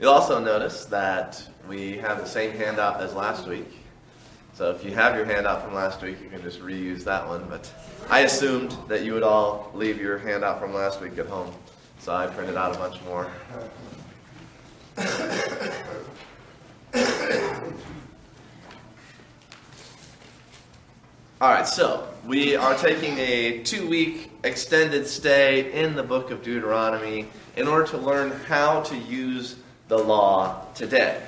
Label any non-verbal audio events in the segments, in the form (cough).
You'll also notice that we have the same handout as last week. So if you have your handout from last week, you can just reuse that one. But I assumed that you would all leave your handout from last week at home. So I printed out a bunch more. (coughs) All right, so we are taking a two week extended stay in the book of Deuteronomy in order to learn how to use the law today.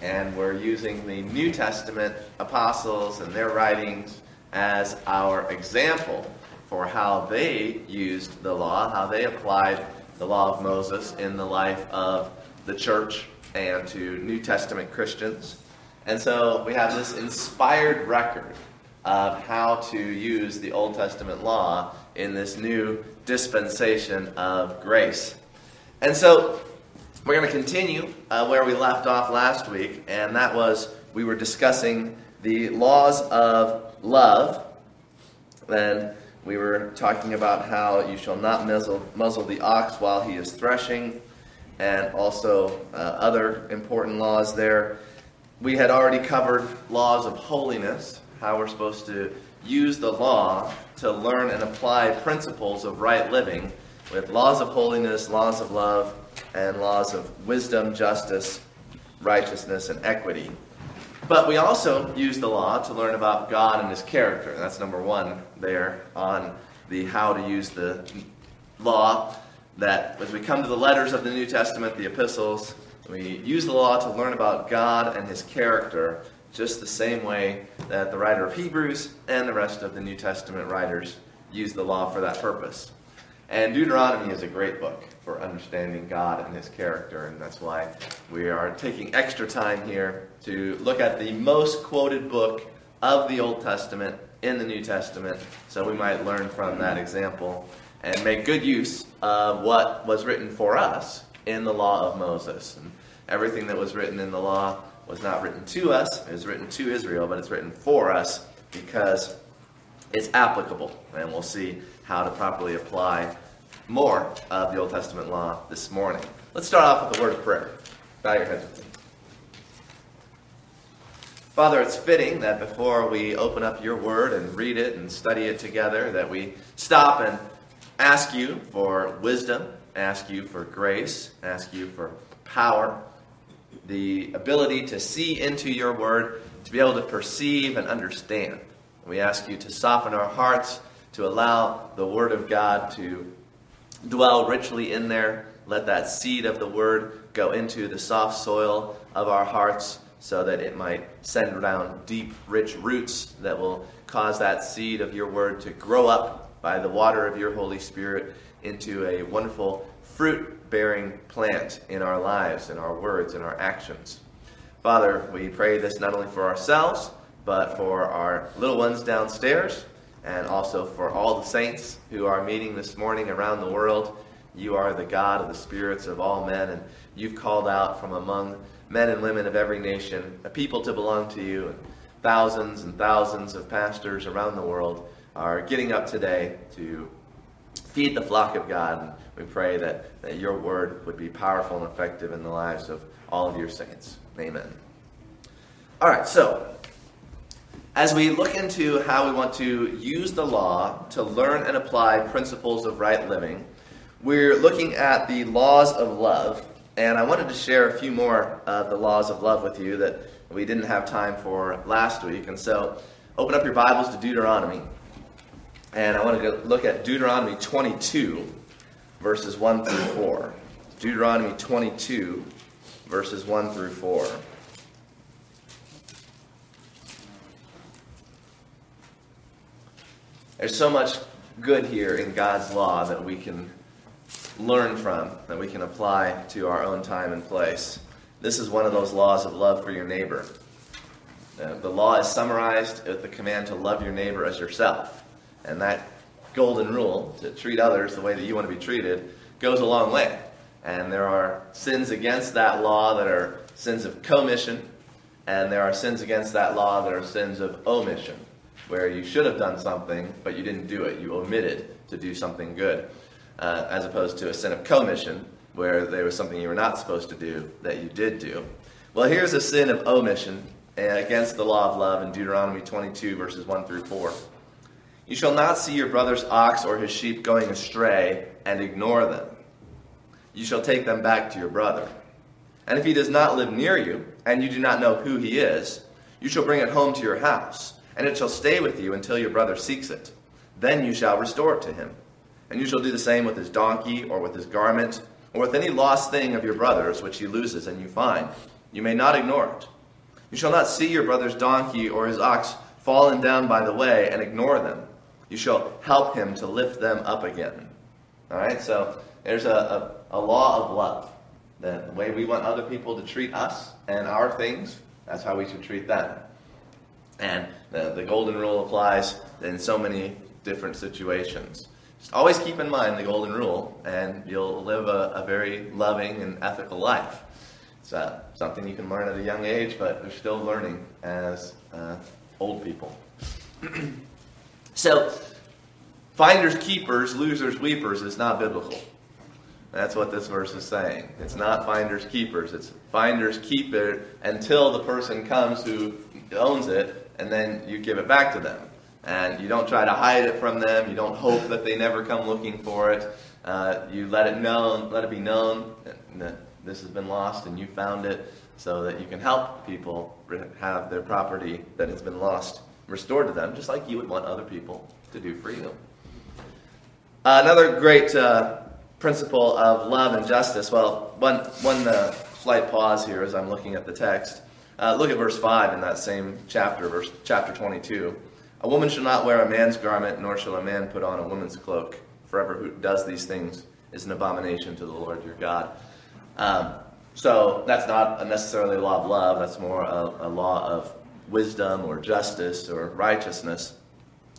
And we're using the New Testament apostles and their writings as our example for how they used the law, how they applied the law of Moses in the life of the church and to New Testament Christians. And so we have this inspired record of how to use the Old Testament law in this new dispensation of grace. And so we're going to continue uh, where we left off last week, and that was we were discussing the laws of love. And we were talking about how you shall not muzzle, muzzle the ox while he is threshing, and also uh, other important laws there. We had already covered laws of holiness, how we're supposed to use the law to learn and apply principles of right living with laws of holiness, laws of love, and laws of wisdom, justice, righteousness, and equity. But we also use the law to learn about God and His character. That's number one there on the how to use the law. That as we come to the letters of the New Testament, the epistles, we use the law to learn about God and His character just the same way that the writer of Hebrews and the rest of the New Testament writers use the law for that purpose. And Deuteronomy is a great book for understanding God and His character, and that's why we are taking extra time here to look at the most quoted book of the Old Testament in the New Testament, so we might learn from that example and make good use of what was written for us in the law of Moses. And everything that was written in the law was not written to us, it was written to Israel, but it's written for us because it's applicable. And we'll see how to properly apply more of the Old Testament law this morning. Let's start off with a word of prayer. Bow your heads with me. Father, it's fitting that before we open up your word and read it and study it together, that we stop and ask you for wisdom, ask you for grace, ask you for power, the ability to see into your word, to be able to perceive and understand. We ask you to soften our hearts, to allow the word of God to dwell richly in there. Let that seed of the word go into the soft soil of our hearts so that it might send down deep, rich roots that will cause that seed of your word to grow up by the water of your Holy Spirit into a wonderful fruit bearing plant in our lives, in our words, in our actions. Father, we pray this not only for ourselves, but for our little ones downstairs, and also for all the saints who are meeting this morning around the world. You are the God of the spirits of all men, and you've called out from among men and women of every nation a people to belong to you. And thousands and thousands of pastors around the world are getting up today to feed the flock of God. And we pray that, that your word would be powerful and effective in the lives of all of your saints. Amen. All right, so as we look into how we want to use the law to learn and apply principles of right living, we're looking at the laws of love. And I wanted to share a few more of the laws of love with you that we didn't have time for last week. And so open up your Bibles to Deuteronomy. And I want to look at Deuteronomy 22, verses 1 through 4. Deuteronomy 22, verses 1 through 4. There's so much good here in God's law that we can learn from, that we can apply to our own time and place. This is one of those laws of love for your neighbor. Uh, the law is summarized with the command to love your neighbor as yourself. And that golden rule, to treat others the way that you want to be treated, goes a long way. And there are sins against that law that are sins of commission, and there are sins against that law that are sins of omission where you should have done something, but you didn't do it. You omitted to do something good, uh, as opposed to a sin of commission, where there was something you were not supposed to do that you did do. Well, here's a sin of omission against the law of love in Deuteronomy 22, verses 1 through 4. You shall not see your brother's ox or his sheep going astray and ignore them. You shall take them back to your brother. And if he does not live near you, and you do not know who he is, you shall bring it home to your house, and it shall stay with you until your brother seeks it. Then you shall restore it to him. And you shall do the same with his donkey, or with his garment, or with any lost thing of your brother's which he loses and you find. You may not ignore it. You shall not see your brother's donkey or his ox fallen down by the way and ignore them. You shall help him to lift them up again. All right, so there's a, a, a law of love. The, the way we want other people to treat us and our things, that's how we should treat them. And the, the golden rule applies in so many different situations. Just always keep in mind the golden rule, and you'll live a, a very loving and ethical life. It's uh, something you can learn at a young age, but they're still learning as uh, old people. (clears throat) so, finders keepers, losers weepers is not biblical. That's what this verse is saying. It's not finders keepers. It's finders keep it until the person comes who owns it, and then you give it back to them. And you don't try to hide it from them. You don't hope that they never come looking for it. Uh, you let it known, let it be known that this has been lost and you found it, so that you can help people have their property that has been lost restored to them, just like you would want other people to do for you. Uh, another great uh, principle of love and justice. Well, one one uh, slight pause here as I'm looking at the text. Uh, look at verse five in that same chapter, verse chapter 22. A woman shall not wear a man's garment, nor shall a man put on a woman's cloak. Forever who does these things is an abomination to the Lord your God. Um, so that's not necessarily a law of love. That's more a, a law of wisdom or justice or righteousness.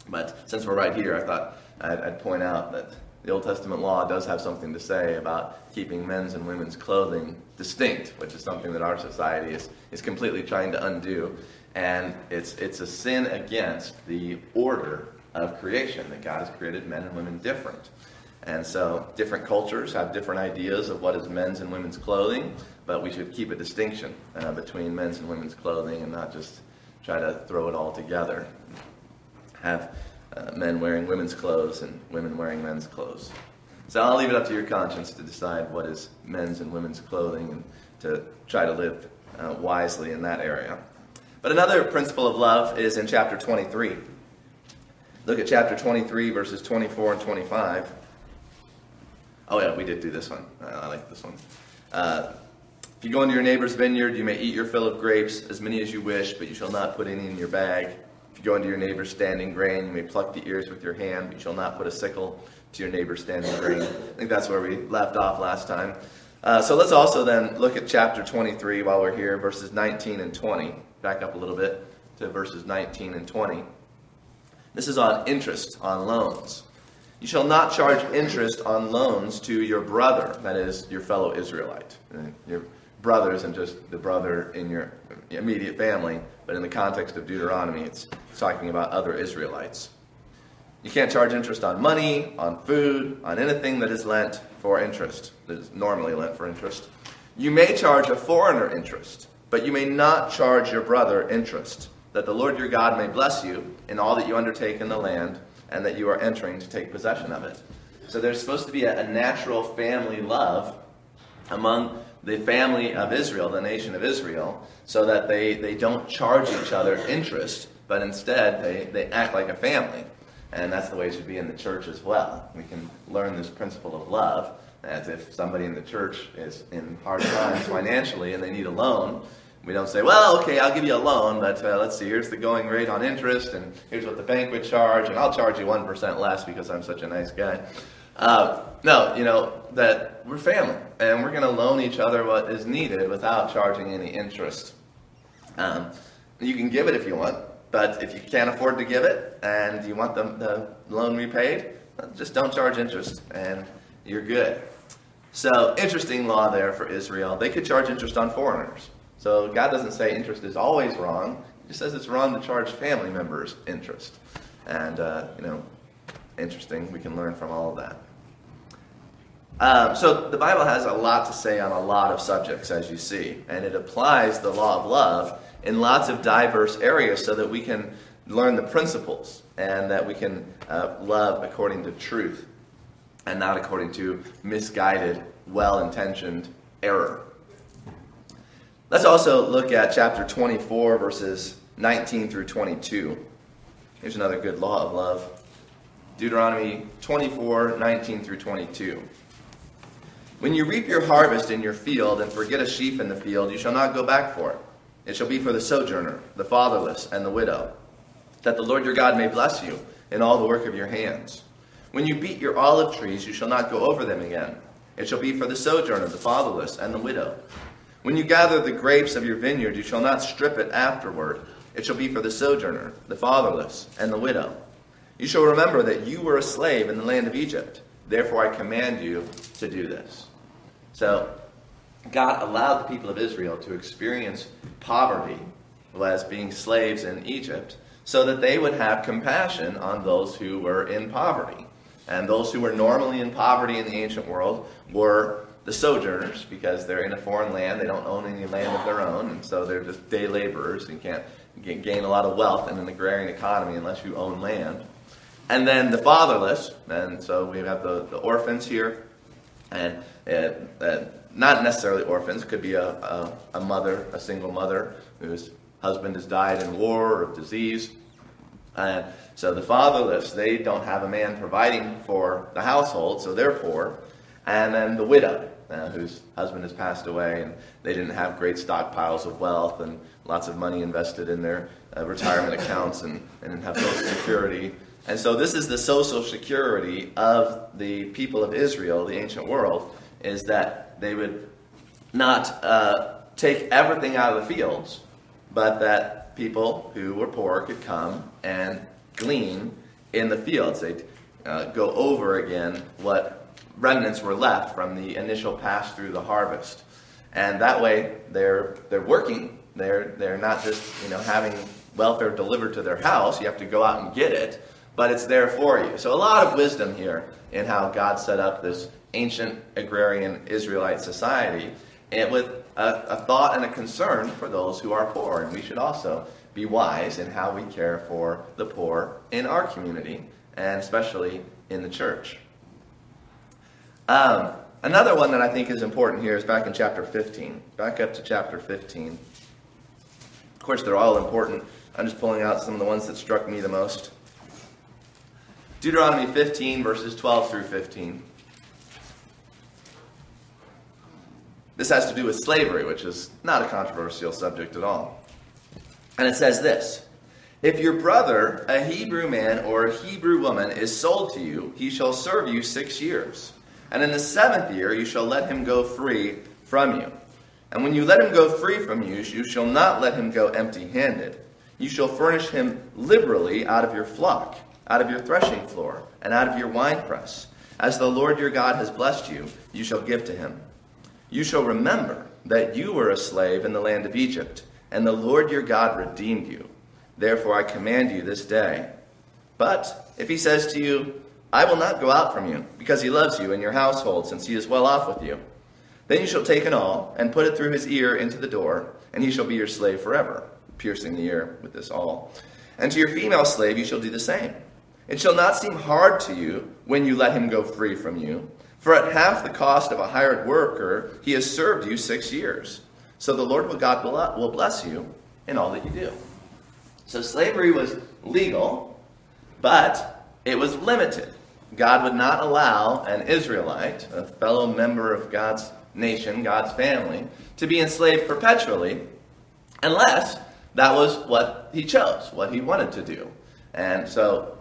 But since we're right here, I thought I'd, I'd point out that the Old Testament law does have something to say about keeping men's and women's clothing distinct, which is something that our society is, is completely trying to undo and it's, it's a sin against the order of creation that God has created men and women different. And so different cultures have different ideas of what is men's and women's clothing, but we should keep a distinction uh, between men's and women's clothing and not just try to throw it all together. Have uh, men wearing women's clothes and women wearing men's clothes. So I'll leave it up to your conscience to decide what is men's and women's clothing and to try to live uh, wisely in that area. But another principle of love is in chapter 23. Look at chapter 23, verses 24 and 25. Oh, yeah, we did do this one. I like this one. Uh, if you go into your neighbor's vineyard, you may eat your fill of grapes, as many as you wish, but you shall not put any in your bag. Go into your neighbor's standing grain, you may pluck the ears with your hand, but you shall not put a sickle to your neighbor's standing grain. I think that's where we left off last time. Uh, so let's also then look at chapter 23 while we're here, verses 19 and 20 back up a little bit to verses 19 and 20. This is on interest on loans. You shall not charge interest on loans to your brother, that is, your fellow Israelite. Your brother isn't just the brother in your immediate family, but in the context of Deuteronomy, it's talking about other Israelites. You can't charge interest on money, on food, on anything that is lent for interest, that is normally lent for interest. You may charge a foreigner interest. But you may not charge your brother interest, that the Lord your God may bless you in all that you undertake in the land, and that you are entering to take possession of it. So there's supposed to be a, a natural family love among the family of Israel, the nation of Israel, so that they, they don't charge each other interest, but instead they, they act like a family. And that's the way it should be in the church as well. We can learn this principle of love as if somebody in the church is in hard times financially and they need a loan, we don't say, well, okay, I'll give you a loan, but uh, let's see, here's the going rate on interest, and here's what the bank would charge, and I'll charge you 1% less because I'm such a nice guy. Uh, no, you know, that we're family, and we're going to loan each other what is needed without charging any interest. Um, you can give it if you want, but if you can't afford to give it and you want the, the loan repaid, just don't charge interest, and you're good. So, interesting law there for Israel. They could charge interest on foreigners. So God doesn't say interest is always wrong. He just says it's wrong to charge family members interest. And, uh, you know, interesting. We can learn from all of that. Um, so the Bible has a lot to say on a lot of subjects, as you see, and it applies the law of love in lots of diverse areas so that we can learn the principles and that we can uh, love according to truth and not according to misguided, well intentioned error. Let's also look at chapter 24, verses 19 through 22. Here's another good law of love Deuteronomy 24, 19 through 22. When you reap your harvest in your field and forget a sheaf in the field, you shall not go back for it. It shall be for the sojourner, the fatherless, and the widow, that the Lord your God may bless you in all the work of your hands. When you beat your olive trees, you shall not go over them again. It shall be for the sojourner, the fatherless, and the widow. When you gather the grapes of your vineyard, you shall not strip it afterward. It shall be for the sojourner, the fatherless, and the widow. You shall remember that you were a slave in the land of Egypt. Therefore, I command you to do this. So, God allowed the people of Israel to experience poverty as being slaves in Egypt so that they would have compassion on those who were in poverty. And those who were normally in poverty in the ancient world were the sojourners because they're in a foreign land. They don't own any land of their own, and so they're just day laborers and can't gain a lot of wealth in an agrarian economy unless you own land. And then the fatherless, and so we have the, the orphans here, and uh, uh, not necessarily orphans, could be a, a, a, mother, a single mother whose husband has died in war or disease. And so the fatherless, they don't have a man providing for the household, so they're poor. And then the widow, uh, whose husband has passed away, and they didn't have great stockpiles of wealth and lots of money invested in their uh, retirement accounts and, and didn't have social security. And so this is the social security of the people of Israel, the ancient world, is that they would not uh, take everything out of the fields, but that people who were poor could come and glean in the fields. They'd uh, go over again what remnants were left from the initial pass through the harvest. And that way they're, they're working. They're, they're not just you know, having welfare delivered to their house. You have to go out and get it but it's there for you. So, a lot of wisdom here in how God set up this ancient agrarian Israelite society, and with a, a, thought and a concern for those who are poor. And we should also be wise in how we care for the poor in our community, and especially in the church. Um, another one that I think is important here is back in chapter 15. Back up to chapter 15. Of course, they're all important. I'm just pulling out some of the ones that struck me the most. Deuteronomy 15, verses 12 through 15. This has to do with slavery, which is not a controversial subject at all. And it says this If your brother, a Hebrew man or a Hebrew woman, is sold to you, he shall serve you six years. And in the seventh year you shall let him go free from you. And when you let him go free from you, you shall not let him go empty handed. You shall furnish him liberally out of your flock out of your threshing floor, and out of your winepress. As the Lord your God has blessed you, you shall give to him. You shall remember that you were a slave in the land of Egypt, and the Lord your God redeemed you. Therefore I command you this day. But if he says to you, I will not go out from you, because he loves you and your household, since he is well off with you, then you shall take an awl and put it through his ear into the door, and he shall be your slave forever, piercing the ear with this awl. And to your female slave you shall do the same. It shall not seem hard to you when you let him go free from you. For at half the cost of a hired worker, he has served you six years. So the Lord God will bless you in all that you do. So slavery was legal, but it was limited. God would not allow an Israelite, a fellow member of God's nation, God's family, to be enslaved perpetually unless that was what he chose, what he wanted to do. And so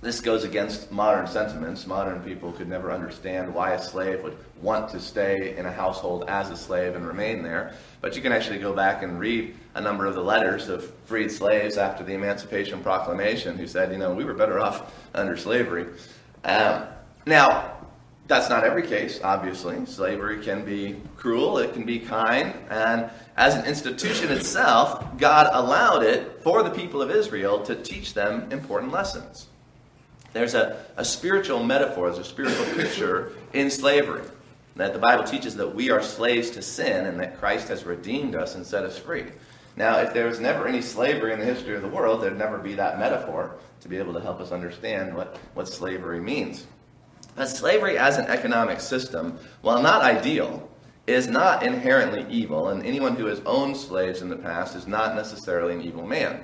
this goes against modern sentiments. Modern people could never understand why a slave would want to stay in a household as a slave and remain there. But you can actually go back and read a number of the letters of freed slaves after the Emancipation Proclamation who said, you know, we were better off under slavery. Um, now, that's not every case, obviously. Slavery can be cruel, it can be kind, and as an institution itself, God allowed it for the people of Israel to teach them important lessons. There's a, a spiritual metaphor, there's a spiritual picture in slavery. That the Bible teaches that we are slaves to sin and that Christ has redeemed us and set us free. Now, if there was never any slavery in the history of the world, there'd never be that metaphor to be able to help us understand what, what slavery means. But slavery as an economic system, while not ideal, is not inherently evil, and anyone who has owned slaves in the past is not necessarily an evil man.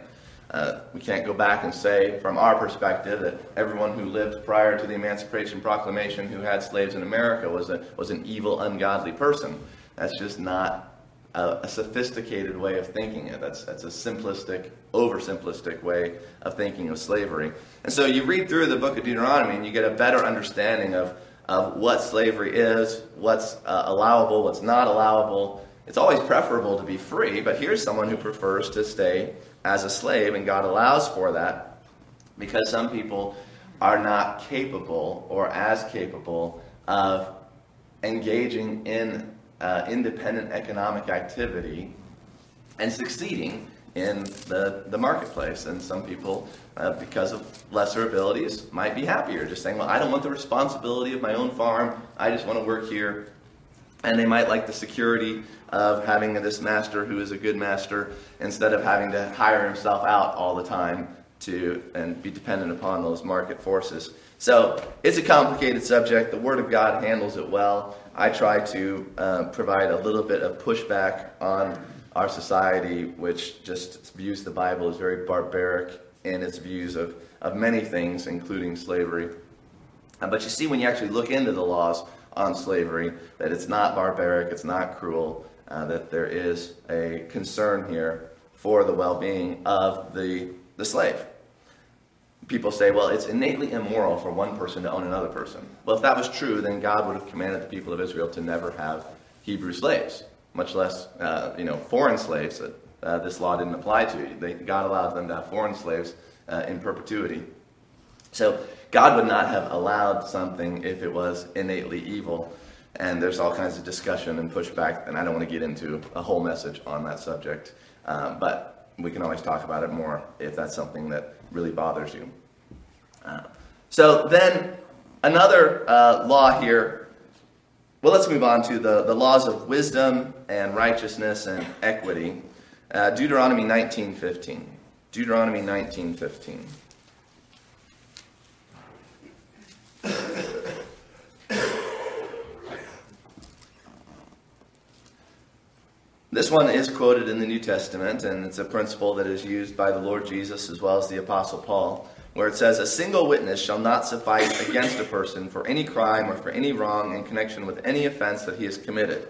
Uh, we can't go back and say, from our perspective, that everyone who lived prior to the Emancipation Proclamation who had slaves in America was, a, was an evil, ungodly person. That's just not a, a sophisticated way of thinking it. That's, that's a simplistic, oversimplistic way of thinking of slavery. And so you read through the book of Deuteronomy and you get a better understanding of, of what slavery is, what's uh, allowable, what's not allowable. It's always preferable to be free, but here's someone who prefers to stay as a slave, and God allows for that because some people are not capable or as capable of engaging in uh, independent economic activity and succeeding in the, the marketplace. And some people, uh, because of lesser abilities, might be happier just saying, Well, I don't want the responsibility of my own farm, I just want to work here. And they might like the security of having this master who is a good master instead of having to hire himself out all the time to and be dependent upon those market forces. So it's a complicated subject. The Word of God handles it well. I try to uh, provide a little bit of pushback on our society, which just views the Bible as very barbaric in its views of, of many things, including slavery. But you see, when you actually look into the laws on slavery, that it's not barbaric, it's not cruel, uh, that there is a concern here for the well being of the, the slave. People say, well, it's innately immoral for one person to own another person. Well, if that was true, then God would have commanded the people of Israel to never have Hebrew slaves, much less uh, you know, foreign slaves that uh, this law didn't apply to. They, God allowed them to have foreign slaves uh, in perpetuity. So God would not have allowed something if it was innately evil. And there's all kinds of discussion and pushback, and I don't want to get into a whole message on that subject. Um, but we can always talk about it more if that's something that really bothers you. Uh, so then, another uh, law here. Well, let's move on to the, the laws of wisdom and righteousness and equity. Uh, Deuteronomy 19:15. Deuteronomy 19:15. This one is quoted in the New Testament, and it's a principle that is used by the Lord Jesus as well as the Apostle Paul, where it says, A single witness shall not suffice against a person for any crime or for any wrong in connection with any offense that he has committed.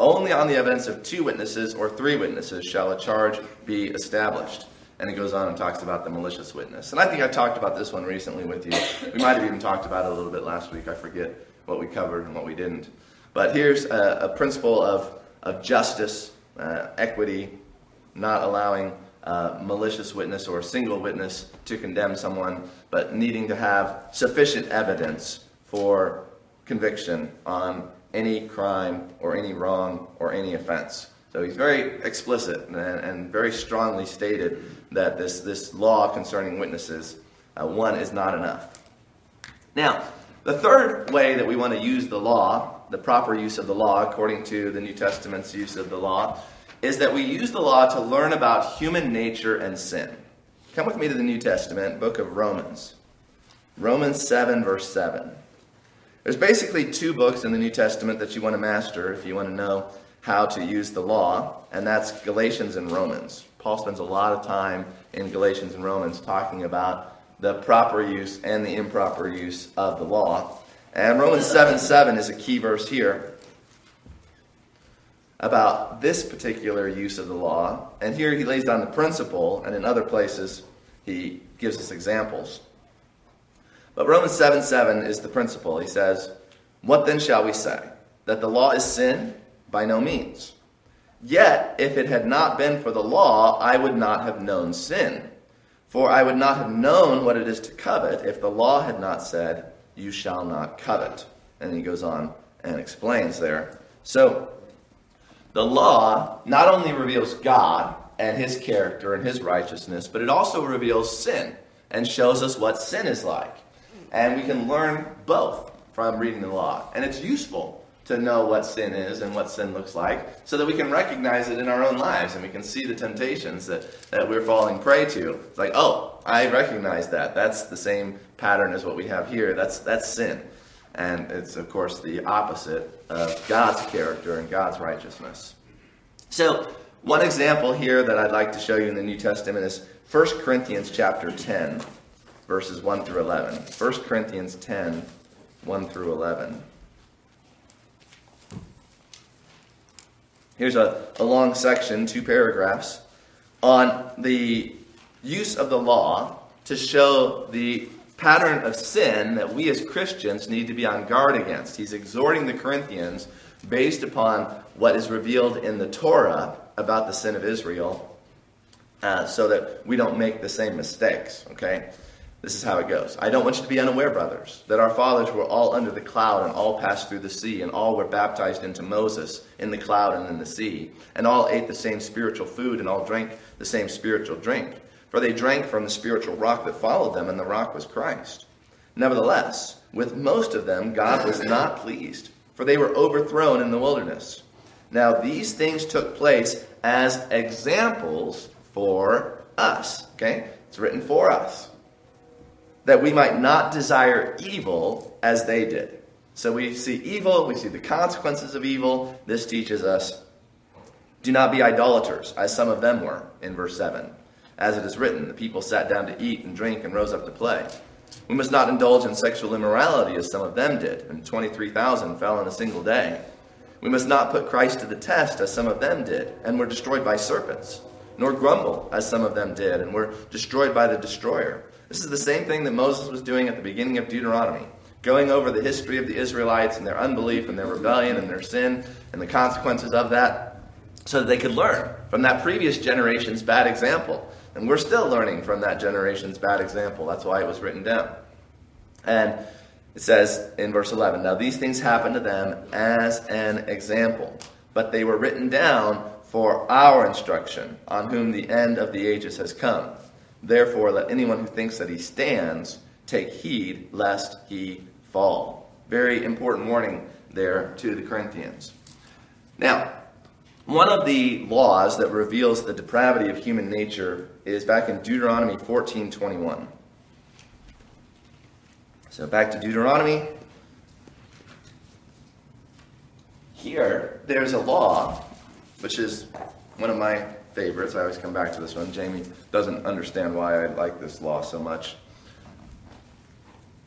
Only on the evidence of two witnesses or three witnesses shall a charge be established. And it goes on and talks about the malicious witness. And I think I talked about this one recently with you. We might have even talked about it a little bit last week. I forget what we covered and what we didn't. But here's a, a principle of, of justice uh, equity, not allowing uh, malicious witness or a single witness to condemn someone, but needing to have sufficient evidence for conviction on any crime or any wrong or any offense. So he's very explicit and, and very strongly stated that this, this law concerning witnesses, uh, one, is not enough. Now, the third way that we want to use the law the proper use of the law, according to the New Testament's use of the law, is that we use the law to learn about human nature and sin. Come with me to the New Testament, book of Romans. Romans 7, verse 7. There's basically two books in the New Testament that you want to master if you want to know how to use the law, and that's Galatians and Romans. Paul spends a lot of time in Galatians and Romans talking about the proper use and the improper use of the law. And Romans 7 7 is a key verse here about this particular use of the law. And here he lays down the principle, and in other places he gives us examples. But Romans 7 7 is the principle. He says, What then shall we say? That the law is sin? By no means. Yet, if it had not been for the law, I would not have known sin. For I would not have known what it is to covet if the law had not said, you shall not covet. And he goes on and explains there. So, the law not only reveals God and his character and his righteousness, but it also reveals sin and shows us what sin is like. And we can learn both from reading the law. And it's useful to know what sin is and what sin looks like so that we can recognize it in our own lives and we can see the temptations that, that we're falling prey to. It's like, oh, I recognize that. That's the same pattern as what we have here. That's, that's sin. And it's, of course, the opposite of God's character and God's righteousness. So, one example here that I'd like to show you in the New Testament is 1 Corinthians chapter 10, verses 1 through 11. 1 Corinthians 10, 1 through 11. Here's a, a long section, two paragraphs, on the use of the law to show the pattern of sin that we as Christians need to be on guard against. He's exhorting the Corinthians based upon what is revealed in the Torah about the sin of Israel uh, so that we don't make the same mistakes, okay? This is how it goes. I don't want you to be unaware, brothers, that our fathers were all under the cloud and all passed through the sea, and all were baptized into Moses in the cloud and in the sea, and all ate the same spiritual food, and all drank the same spiritual drink. For they drank from the spiritual rock that followed them, and the rock was Christ. Nevertheless, with most of them, God was not pleased, for they were overthrown in the wilderness. Now, these things took place as examples for us. Okay? It's written for us that we might not desire evil as they did. So we see evil, we see the consequences of evil. This teaches us do not be idolaters, as some of them were, in verse 7. As it is written, the people sat down to eat and drink and rose up to play. We must not indulge in sexual immorality, as some of them did, and 23,000 fell in a single day. We must not put Christ to the test, as some of them did, and were destroyed by serpents, nor grumble, as some of them did, and were destroyed by the destroyer. This is the same thing that Moses was doing at the beginning of Deuteronomy, going over the history of the Israelites and their unbelief and their rebellion and their sin and the consequences of that, so that they could learn from that previous generation's bad example. And we're still learning from that generation's bad example. That's why it was written down. And it says in verse 11 Now these things happened to them as an example, but they were written down for our instruction, on whom the end of the ages has come. Therefore, let anyone who thinks that he stands take heed lest he fall. Very important warning there to the Corinthians. Now, one of the laws that reveals the depravity of human nature is back in Deuteronomy 14:21. So back to Deuteronomy. Here, there's a law, which is one of my favorites. I always come back to this one. Jamie doesn't understand why I like this law so much.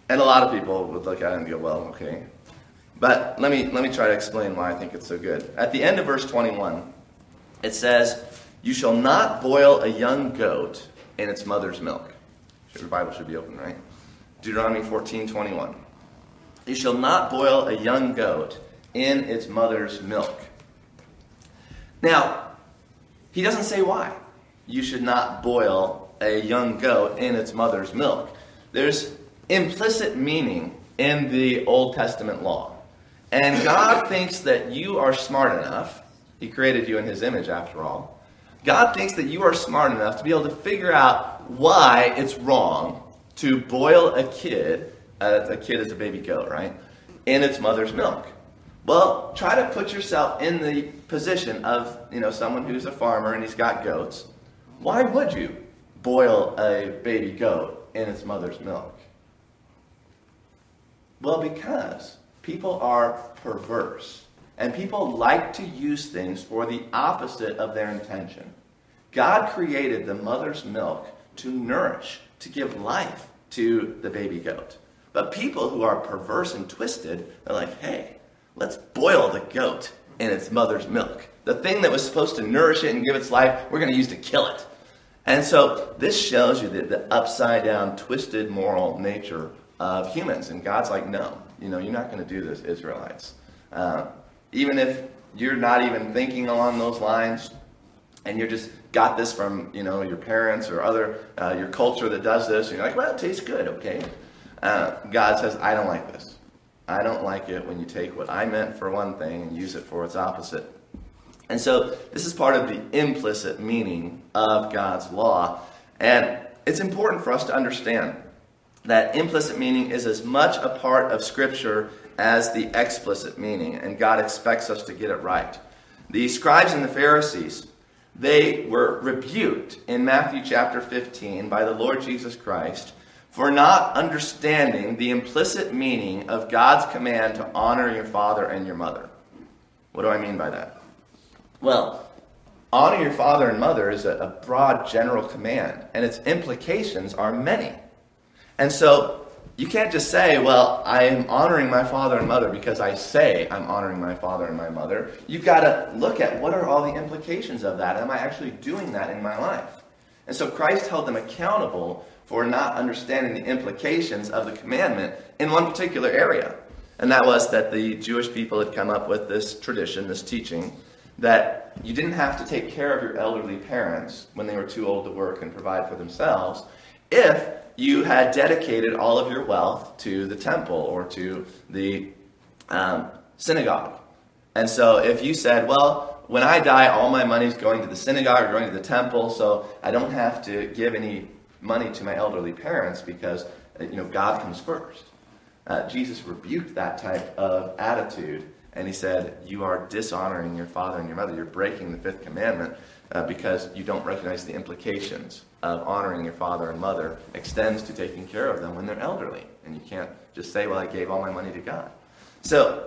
And a lot of people would look at it and go, well, okay. But let me, let me try to explain why I think it's so good. At the end of verse 21, it says, You shall not boil a young goat in its mother's milk. Your Bible should be open, right? Deuteronomy 14 21. You shall not boil a young goat in its mother's milk. Now, he doesn't say why. You should not boil a young goat in its mother's milk. There's implicit meaning in the Old Testament law. And God (coughs) thinks that you are smart enough. He created you in His image, after all. God thinks that you are smart enough to be able to figure out why it's wrong to boil a kid, uh, a kid is a baby goat, right, in its mother's milk. Well, try to put yourself in the position of, you know, someone who's a farmer and he's got goats. Why would you boil a baby goat in its mother's milk? Well, because people are perverse. And people like to use things for the opposite of their intention. God created the mother's milk to nourish, to give life to the baby goat. But people who are perverse and twisted, they're like, hey, Let's boil the goat in its mother's milk. The thing that was supposed to nourish it and give its life, we're going to use to kill it. And so this shows you the, the upside down, twisted moral nature of humans. And God's like, no, you know, you're not going to do this, Israelites. Uh, even if you're not even thinking along those lines, and you're just got this from you know your parents or other uh, your culture that does this, and you're like, well, it tastes good, okay. Uh, God says, I don't like this. I don't like it when you take what I meant for one thing and use it for its opposite. And so this is part of the implicit meaning of God's law. And it's important for us to understand that implicit meaning is as much a part of Scripture as the explicit meaning, and God expects us to get it right. The scribes and the Pharisees, they were rebuked in Matthew chapter 15 by the Lord Jesus Christ for not understanding the implicit meaning of God's command to honor your father and your mother. What do I mean by that? Well, honor your father and mother is a, broad general command, and its implications are many. And so you can't just say, well, I am honoring my father and mother because I say I'm honoring my father and my mother. You've got to look at what are all the implications of that. Am I actually doing that in my life? And so Christ held them accountable for not understanding the implications of the commandment in one particular area. And that was that the Jewish people had come up with this tradition, this teaching, that you didn't have to take care of your elderly parents when they were too old to work and provide for themselves if you had dedicated all of your wealth to the temple or to the um, synagogue. And so if you said, well, when I die, all my money is going to the synagogue or going to the temple, so I don't have to give any money to my elderly parents because uh, you know God comes first. Uh, Jesus rebuked that type of attitude, and he said, "You are dishonoring your father and your mother. You're breaking the fifth commandment uh, because you don't recognize the implications of honoring your father and mother extends to taking care of them when they're elderly, and you can't just say, "Well, I gave all my money to God." So."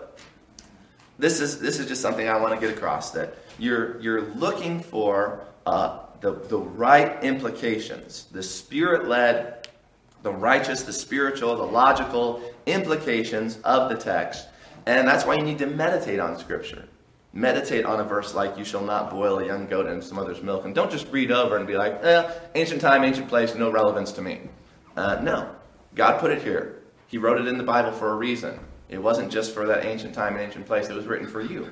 This is, this is just something I want to get across that you're, you're looking for uh, the, the right implications, the spirit led, the righteous, the spiritual, the logical implications of the text. And that's why you need to meditate on Scripture. Meditate on a verse like, You shall not boil a young goat in some other's milk. And don't just read over and be like, eh, ancient time, ancient place, no relevance to me. Uh, no. God put it here. He wrote it in the Bible for a reason. It wasn't just for that ancient time and ancient place, it was written for you.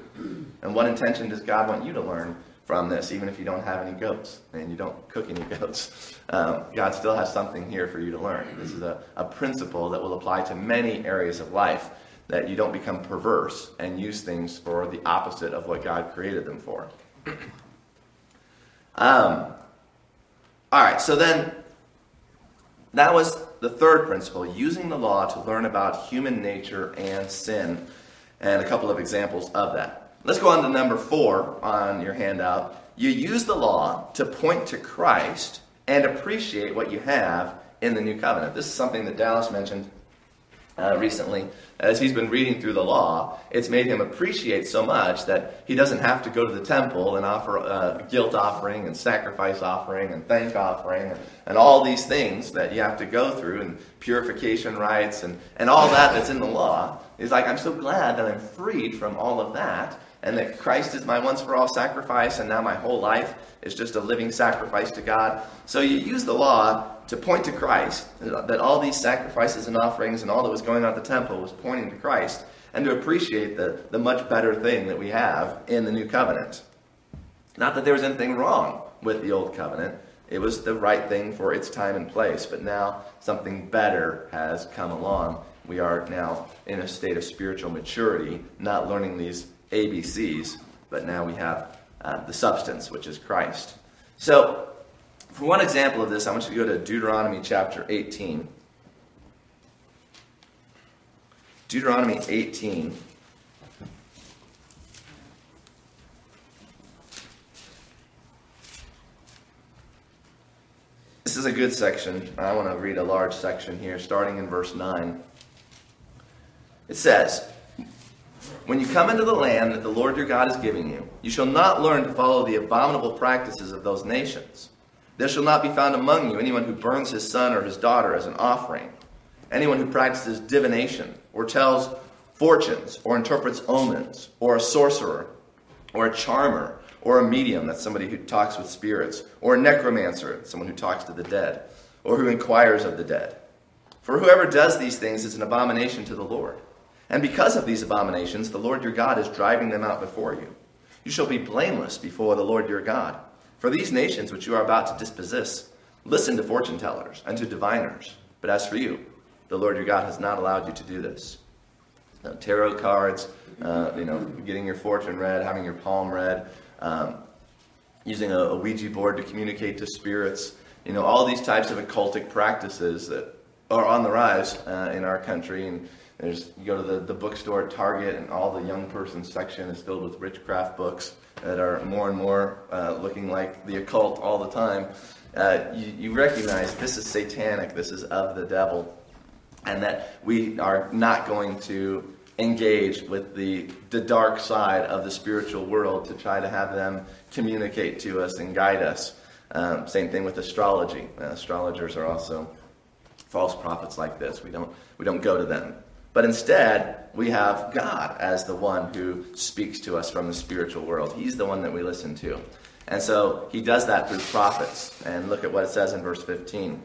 And what intention does God want you to learn from this, even if you don't have any goats and you don't cook any goats. (laughs) Um, God still has something here for you to learn. This is a, a principle that will apply to many areas of life that you don't become perverse and use things for the opposite of what God created them for. (clears throat) um, all right, so then that was the third principle using the law to learn about human nature and sin, and a couple of examples of that. Let's go on to number four on your handout. You use the law to point to Christ and appreciate what you have in the new covenant. This is something that Dallas mentioned uh, recently. As he's been reading through the law, it's made him appreciate so much that he doesn't have to go to the temple and offer a uh, guilt offering and sacrifice offering and thank offering and, and all these things that you have to go through and purification rites and, and all that that's in the law. He's like, I'm so glad that I'm freed from all of that and that Christ is my once for all sacrifice, and now my whole life is just a living sacrifice to God. So you use the law to point to Christ, that all these sacrifices and offerings and all that was going on at the temple was pointing to Christ, and to appreciate the, the much better thing that we have in the new covenant. Not that there was anything wrong with the old covenant. It was the right thing for its time and place, but now something better has come along. We are now in a state of spiritual maturity, not learning these ABCs, but now we have uh, the substance, which is Christ. So, for one example of this, I want you to go to Deuteronomy chapter 18. Deuteronomy 18. This is a good section. I want to read a large section here, starting in verse 9. It says, when you come into the land that the Lord your God is giving you, you shall not learn to follow the abominable practices of those nations. There shall not be found among you anyone who burns his son or his daughter as an offering, anyone who practices divination, or tells fortunes, or interprets omens, or a sorcerer, or a charmer, or a medium, that's somebody who talks with spirits, or a necromancer, someone who talks to the dead, or who inquires of the dead. For whoever does these things is an abomination to the Lord. And because of these abominations, the Lord your God is driving them out before you. You shall be blameless before the Lord your God. For these nations which you are about to dispossess, listen to fortune tellers and to diviners. But as for you, the Lord your God has not allowed you to do this. Now, tarot cards, uh, you know, getting your fortune read, having your palm read, um, using a, a Ouija board to communicate to spirits, you know, all these types of occultic practices that are on the rise uh, in our country. And there's you go to the, the bookstore at Target, and all the young person section is filled with witchcraft books that are more and more uh, looking like the occult all the time. Uh, you, you recognize this is satanic, this is of the devil, and that we are not going to engage with the, the dark side of the spiritual world to try to have them communicate to us and guide us. Um, same thing with astrology. Uh, astrologers are also false prophets like this. We don't, we don't go to them. But instead, we have God as the one who speaks to us from the spiritual world. He's the one that we listen to. And so he does that through prophets. And look at what it says in verse 15.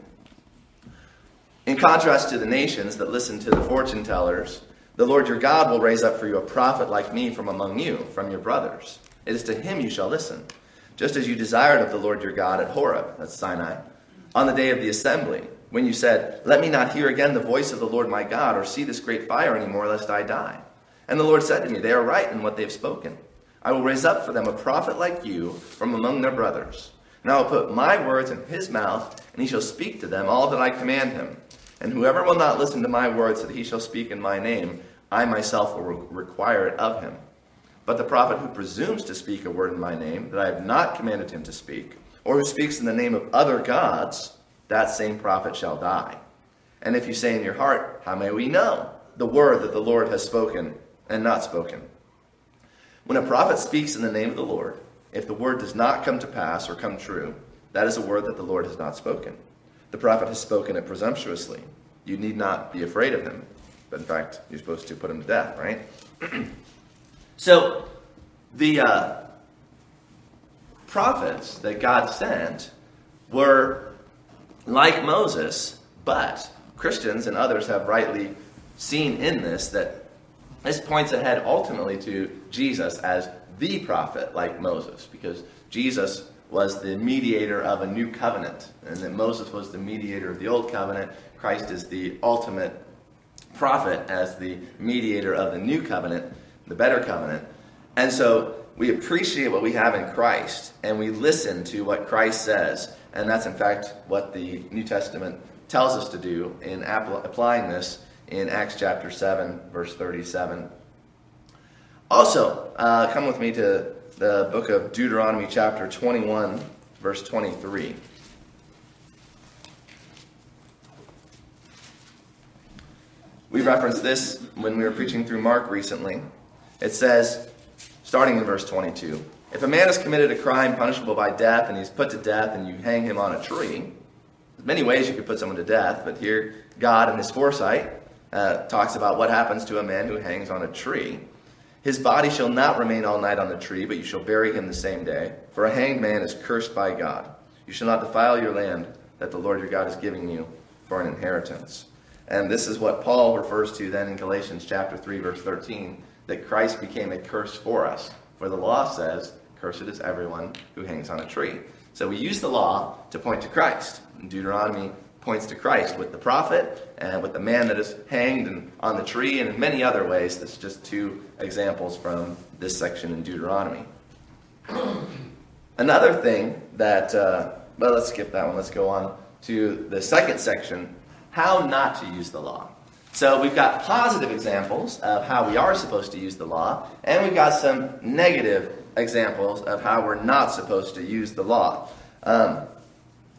In contrast to the nations that listen to the fortune tellers, the Lord your God will raise up for you a prophet like me from among you, from your brothers. It is to him you shall listen, just as you desired of the Lord your God at Horeb, that's Sinai, on the day of the assembly, when you said, Let me not hear again the voice of the Lord my God, or see this great fire any more, lest I die. And the Lord said to me, They are right in what they have spoken. I will raise up for them a prophet like you from among their brothers. And I will put my words in his mouth, and he shall speak to them all that I command him. And whoever will not listen to my words that he shall speak in my name, I myself will re- require it of him. But the prophet who presumes to speak a word in my name that I have not commanded him to speak, or who speaks in the name of other gods, that same prophet shall die. And if you say in your heart, How may we know the word that the Lord has spoken and not spoken? When a prophet speaks in the name of the Lord, if the word does not come to pass or come true, that is a word that the Lord has not spoken. The prophet has spoken it presumptuously. You need not be afraid of him. But in fact, you're supposed to put him to death, right? (clears throat) so, the uh, prophets that God sent were like Moses, but Christians and others have rightly seen in this that this points ahead ultimately to Jesus as the prophet like Moses, because Jesus was the mediator of a new covenant, and that Moses was the mediator of the old covenant. Christ is the ultimate prophet as the mediator of the new covenant, the better covenant. And so we appreciate what we have in Christ, and we listen to what Christ says. And that's, in fact, what the New Testament tells us to do in applying this in Acts chapter 7, verse 37. Also, uh, come with me to the book of Deuteronomy, chapter 21, verse 23. We referenced this when we were preaching through Mark recently. It says, starting in verse 22, if a man has committed a crime punishable by death and he's put to death and you hang him on a tree, there's many ways you could put someone to death, but here God in his foresight uh, talks about what happens to a man who hangs on a tree. His body shall not remain all night on the tree, but you shall bury him the same day. For a hanged man is cursed by God. You shall not defile your land that the Lord your God is giving you for an inheritance. And this is what Paul refers to then in Galatians chapter 3 verse 13 that Christ became a curse for us. For the law says, cursed is everyone who hangs on a tree. So we use the law to point to Christ. Deuteronomy points to Christ with the prophet and with the man that is hanged and on the tree and in many other ways. That's just two examples from this section in Deuteronomy. Another thing that, uh, well, let's skip that one. Let's go on to the second section how not to use the law. So we've got positive examples of how we are supposed to use the law, and we've got some negative examples of how we're not supposed to use the law. Um,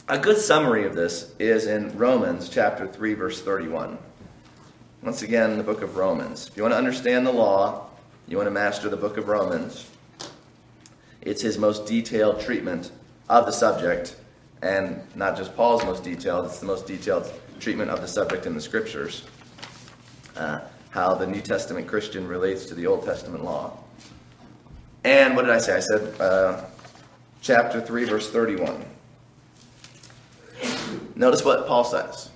a good summary of this is in Romans chapter 3, verse 31. Once again, the book of Romans. If you want to understand the law, you want to master the book of Romans, it's his most detailed treatment of the subject, and not just Paul's most detailed, it's the most detailed treatment of the subject in the scriptures, uh, how the New Testament Christian relates to the Old Testament law. And what did I say? I said uh, chapter 3, verse 31. Notice what Paul says.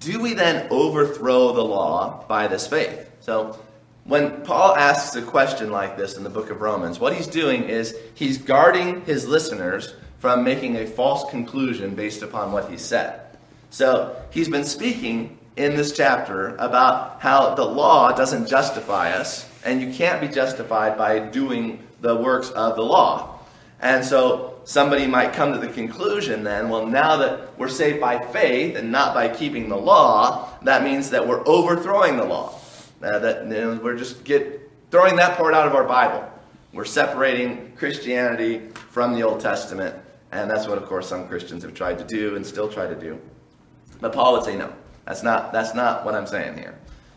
Do we then overthrow the law by this faith? So, when Paul asks a question like this in the book of Romans, what he's doing is he's guarding his listeners from making a false conclusion based upon what he said. So he's been speaking in this chapter about how the law doesn't justify us, and you can't be justified by doing the works of the law. And so somebody might come to the conclusion then, well, now that we're saved by faith and not by keeping the law, that means that we're overthrowing the law. Uh, that you know, we're just get throwing that part out of our Bible. We're separating Christianity from the Old Testament, and that's what, of course, some Christians have tried to do and still try to do. But Paul would say, no, that's not, that's not what I'm saying here.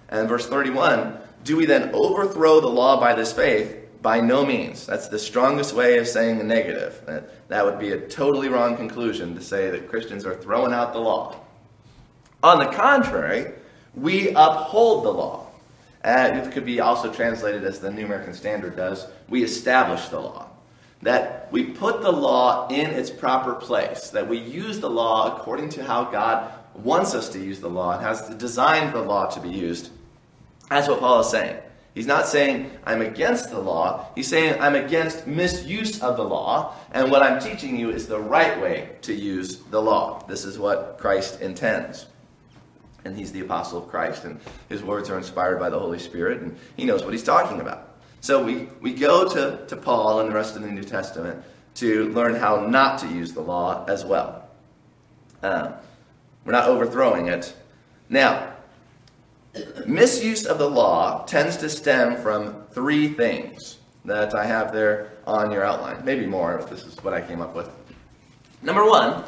And verse 31 do we then overthrow the law by this faith? By no means. That's the strongest way of saying the negative. That, that would be a totally wrong conclusion to say that Christians are throwing out the law. On the contrary, we uphold the law. And it could be also translated as the New American Standard does we establish the law. That we put the law in its proper place, that we use the law according to how God wants us to use the law and has designed the law to be used. That's what Paul is saying. He's not saying I'm against the law. He's saying I'm against misuse of the law, and what I'm teaching you is the right way to use the law. This is what Christ intends. And he's the apostle of Christ, and his words are inspired by the Holy Spirit, and he knows what he's talking about. So we, we go to, to Paul and the rest of the New Testament to learn how not to use the law as well. Uh, we're not overthrowing it. Now, misuse of the law tends to stem from three things that I have there on your outline. Maybe more, if this is what I came up with. Number one,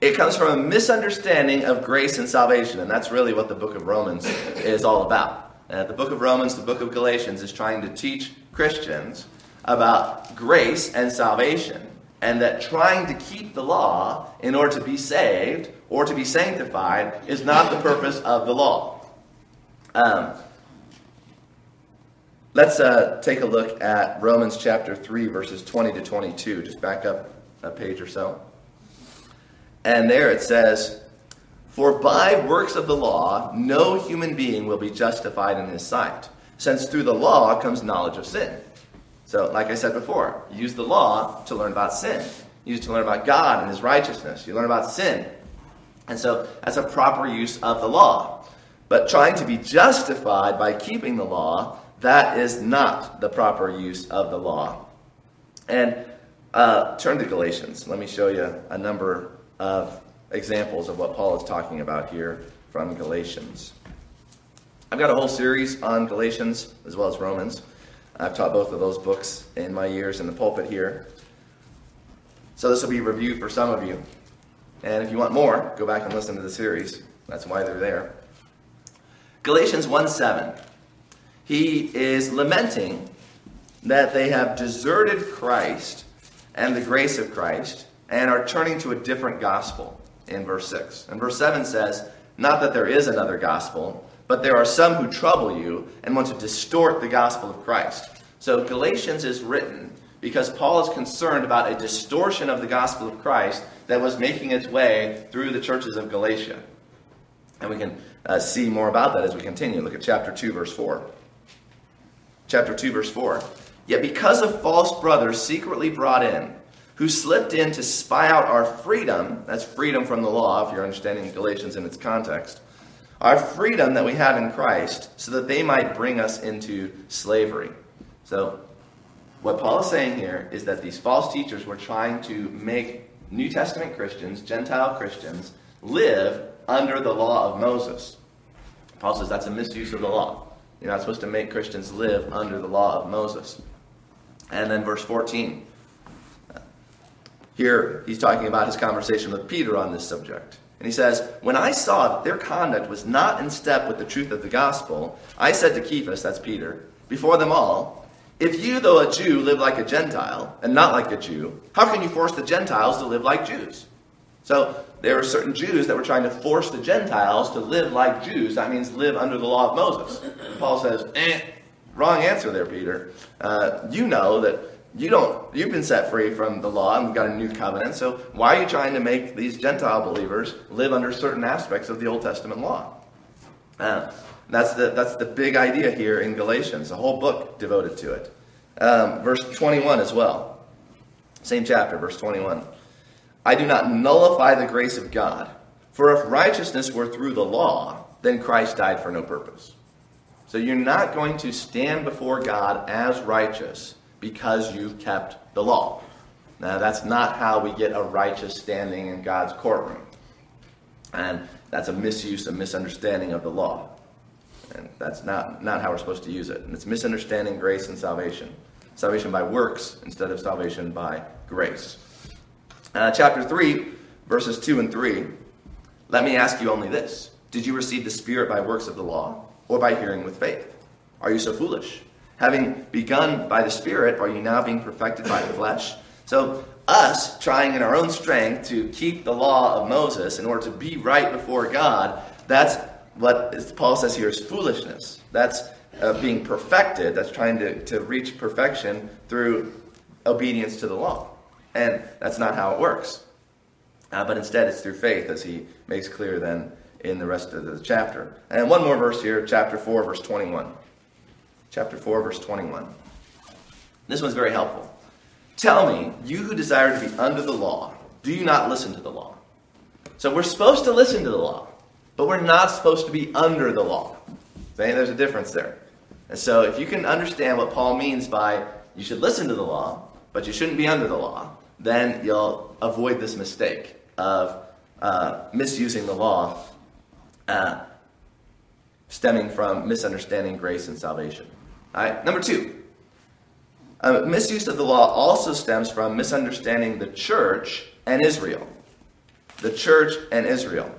it comes from a misunderstanding of grace and salvation, and that's really what the book of Romans is all about. Uh, the book of Romans, the book of Galatians, is trying to teach Christians about grace and salvation, and that trying to keep the law in order to be saved or to be sanctified is not the purpose of the law. Um, let's uh, take a look at Romans chapter 3, verses 20 to 22. Just back up a page or so. And there it says, For by works of the law, no human being will be justified in his sight, since through the law comes knowledge of sin. So, like I said before, use the law to learn about sin. Use it to learn about God and his righteousness. You learn about sin. And so that's a proper use of the law. But trying to be justified by keeping the law, that is not the proper use of the law. And uh, turn to Galatians. Let me show you a number of examples of what Paul is talking about here from Galatians. I've got a whole series on Galatians as well as Romans. I've taught both of those books in my years in the pulpit here. So this will be reviewed for some of you. And if you want more, go back and listen to the series. That's why they're there. Galatians 1 7. He is lamenting that they have deserted Christ and the grace of Christ and are turning to a different gospel in verse 6. And verse 7 says, Not that there is another gospel, but there are some who trouble you and want to distort the gospel of Christ. So Galatians is written because Paul is concerned about a distortion of the gospel of Christ that was making its way through the churches of Galatia. And we can uh, see more about that as we continue. Look at chapter 2, verse 4. Chapter 2, verse 4. Yet because of false brothers secretly brought in, who slipped in to spy out our freedom, that's freedom from the law, if you're understanding Galatians in its context, our freedom that we have in Christ, so that they might bring us into slavery. So, what Paul is saying here is that these false teachers were trying to make New Testament Christians, Gentile Christians, live under the law of Moses. Paul says that's a misuse of the law. You're not supposed to make Christians live under the law of Moses. And then verse 14. Here, he's talking about his conversation with Peter on this subject. And he says, When I saw that their conduct was not in step with the truth of the gospel, I said to Cephas, that's Peter, before them all, If you, though a Jew, live like a Gentile, and not like a Jew, how can you force the Gentiles to live like Jews? So there were certain Jews that were trying to force the Gentiles to live like Jews. That means live under the law of Moses. Paul says, eh, wrong answer there, Peter. Uh, you know that you don't you've been set free from the law and got a new covenant so why are you trying to make these gentile believers live under certain aspects of the old testament law uh, that's the that's the big idea here in galatians a whole book devoted to it um, verse 21 as well same chapter verse 21 I do not nullify the grace of God. For if righteousness were through the law, then Christ died for no purpose. So you're not going to stand before God as righteous because you've kept the law. Now, that's not how we get a righteous standing in God's courtroom. And that's a misuse, a misunderstanding of the law. And that's not, not how we're supposed to use it. And it's misunderstanding grace and salvation. Salvation by works instead of salvation by grace. Uh, chapter 3, verses 2 and 3. Let me ask you only this Did you receive the Spirit by works of the law, or by hearing with faith? Are you so foolish? Having begun by the Spirit, are you now being perfected by the flesh? So, us trying in our own strength to keep the law of Moses in order to be right before God, that's what Paul says here is foolishness. That's uh, being perfected, that's trying to, to reach perfection through obedience to the law. And that's not how it works. Uh, but instead, it's through faith, as he makes clear then in the rest of the chapter. And one more verse here, chapter 4, verse 21. Chapter 4, verse 21. This one's very helpful. Tell me, you who desire to be under the law, do you not listen to the law? So we're supposed to listen to the law, but we're not supposed to be under the law. See, there's a difference there. And so if you can understand what Paul means by you should listen to the law, but you shouldn't be under the law, then you'll avoid this mistake of uh, misusing the law uh, stemming from misunderstanding grace and salvation. All right, number two, uh, misuse of the law also stems from misunderstanding the church and Israel. The church and Israel.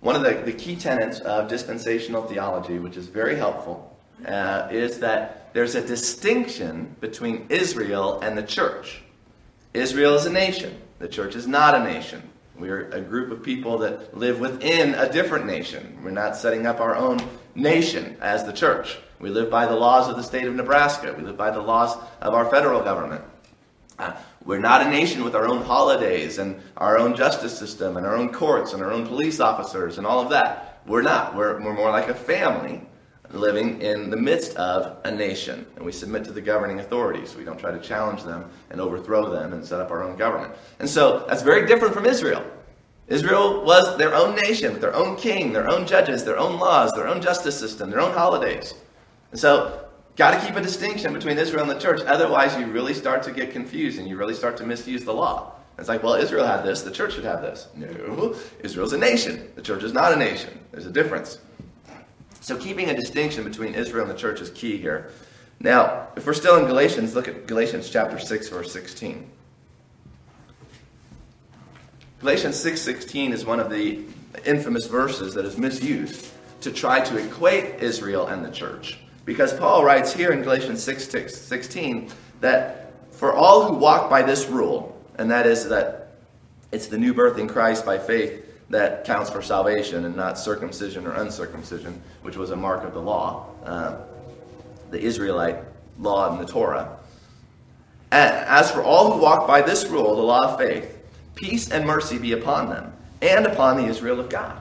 One of the, the key tenets of dispensational theology, which is very helpful, uh, is that there's a distinction between Israel and the church. Israel is a nation, the church is not a nation. We're a group of people that live within a different nation. We're not setting up our own nation as the church. We live by the laws of the state of Nebraska. We live by the laws of our federal government. Uh, we're not a nation with our own holidays and our own justice system and our own courts and our own police officers and all of that. We're not. We're, we're more like a family living in the midst of a nation. And we submit to the governing authorities. We don't try to challenge them and overthrow them and set up our own government. And so that's very different from Israel. Israel was their own nation with their own king, their own judges, their own laws, their own justice system, their own holidays. And so, got to keep a distinction between Israel and the church. Otherwise, you really start to get confused and you really start to misuse the law. It's like, well, Israel had this, the church should have this. No, Israel's a nation. The church is not a nation. There's a difference. So, keeping a distinction between Israel and the church is key here. Now, if we're still in Galatians, look at Galatians chapter 6, verse 16. Galatians 6:16 is one of the infamous verses that is misused to try to equate Israel and the church. Because Paul writes here in Galatians 6, 16 that for all who walk by this rule, and that is that it's the new birth in Christ by faith that counts for salvation and not circumcision or uncircumcision, which was a mark of the law, uh, the Israelite law in the Torah. As for all who walk by this rule, the law of faith, peace and mercy be upon them and upon the Israel of God.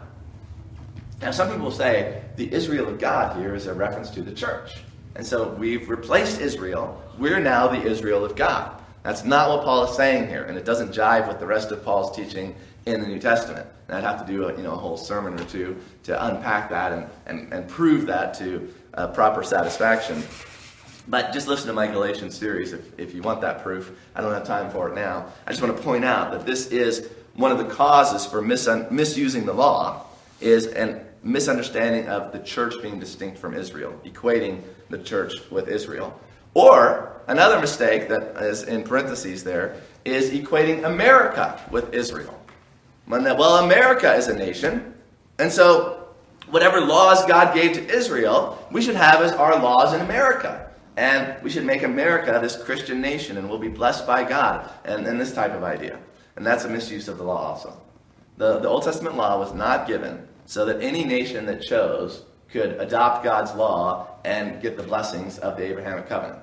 Now, some people say the Israel of God here is a reference to the church. And so we've replaced Israel. We're now the Israel of God. That's not what Paul is saying here, and it doesn't jive with the rest of Paul's teaching in the New Testament. And I'd have to do a, you know, a whole sermon or two to unpack that and, and, and prove that to uh, proper satisfaction. But just listen to my Galatians series if, if you want that proof. I don't have time for it now. I just want to point out that this is one of the causes for mis- misusing the law is an misunderstanding of the church being distinct from Israel, equating the church with Israel. Or another mistake that is in parentheses there is equating America with Israel. Well, America is a nation, and so whatever laws God gave to Israel, we should have as our laws in America. And we should make America this Christian nation, and we'll be blessed by God, and, and this type of idea. And that's a misuse of the law also. The, the Old Testament law was not given so that any nation that chose could adopt God's law and get the blessings of the Abrahamic covenant.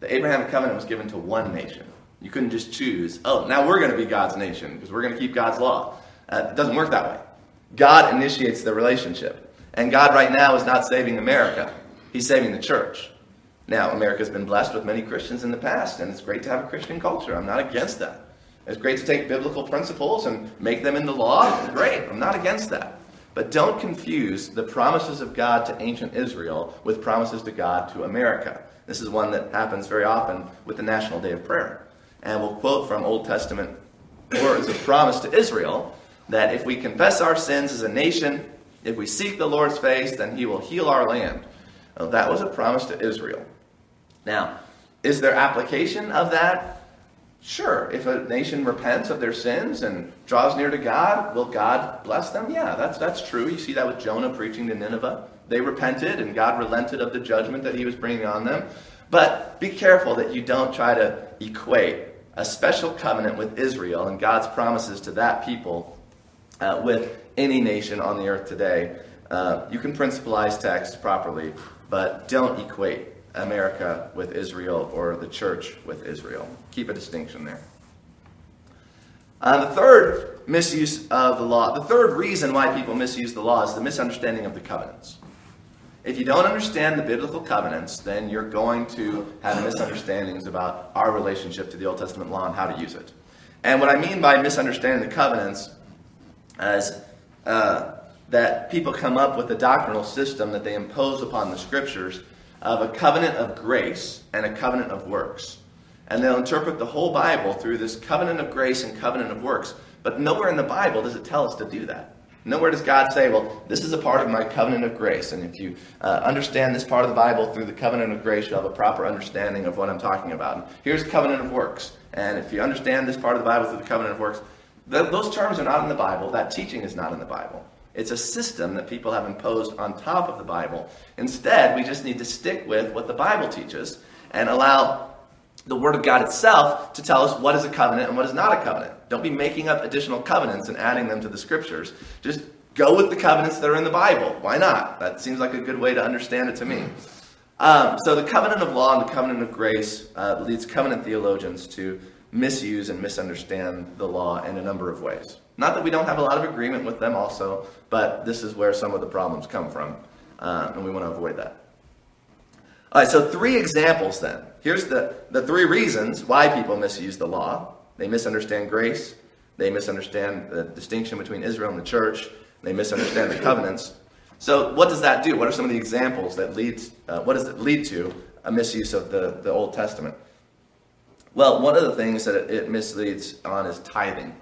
The Abrahamic covenant was given to one nation. You couldn't just choose, oh, now we're going to be God's nation because we're going to keep God's law. Uh, it doesn't work that way. God initiates the relationship. And God right now is not saving America, He's saving the church. Now, America's been blessed with many Christians in the past, and it's great to have a Christian culture. I'm not against that. It's great to take biblical principles and make them into law. Great. I'm not against that. But don't confuse the promises of God to ancient Israel with promises to God to America. This is one that happens very often with the National Day of Prayer. And we'll quote from Old Testament words of promise to Israel that if we confess our sins as a nation, if we seek the Lord's face, then he will heal our land. Well, that was a promise to Israel. Now, is there application of that? Sure. If a nation repents of their sins and draws near to God, will God bless them? Yeah, that's, that's true. You see that with Jonah preaching to Nineveh. They repented and God relented of the judgment that he was bringing on them. But be careful that you don't try to equate a special covenant with Israel and God's promises to that people uh, with any nation on the earth today. Uh, you can principalize text properly, but don't equate America with Israel or the church with Israel. Keep a distinction there. Uh, the third misuse of the law, the third reason why people misuse the law is the misunderstanding of the covenants. If you don't understand the biblical covenants, then you're going to have misunderstandings about our relationship to the Old Testament law and how to use it. And what I mean by misunderstanding the covenants is uh, that people come up with a doctrinal system that they impose upon the scriptures of a covenant of grace and a covenant of works. And they'll interpret the whole Bible through this covenant of grace and covenant of works. But nowhere in the Bible does it tell us to do that. Nowhere does God say, well, this is a part of my covenant of grace. And if you uh, understand this part of the Bible through the covenant of grace, you'll have a proper understanding of what I'm talking about. And here's covenant of works. And if you understand this part of the Bible through the covenant of works, th- those terms are not in the Bible. That teaching is not in the Bible. It's a system that people have imposed on top of the Bible. Instead, we just need to stick with what the Bible teaches and allow the Word of God itself to tell us what is a covenant and what is not a covenant. Don't be making up additional covenants and adding them to the Scriptures. Just go with the covenants that are in the Bible. Why not? That seems like a good way to understand it to me. Um, so, the covenant of law and the covenant of grace uh, leads covenant theologians to misuse and misunderstand the law in a number of ways. Not that we don't have a lot of agreement with them also, but this is where some of the problems come from, uh, and we want to avoid that. All right, so three examples then. Here's the, the three reasons why people misuse the law. They misunderstand grace, they misunderstand the distinction between Israel and the church, they misunderstand the covenants. So, what does that do? What are some of the examples that leads? Uh, what does it lead to a misuse of the, the Old Testament? Well, one of the things that it, it misleads on is tithing.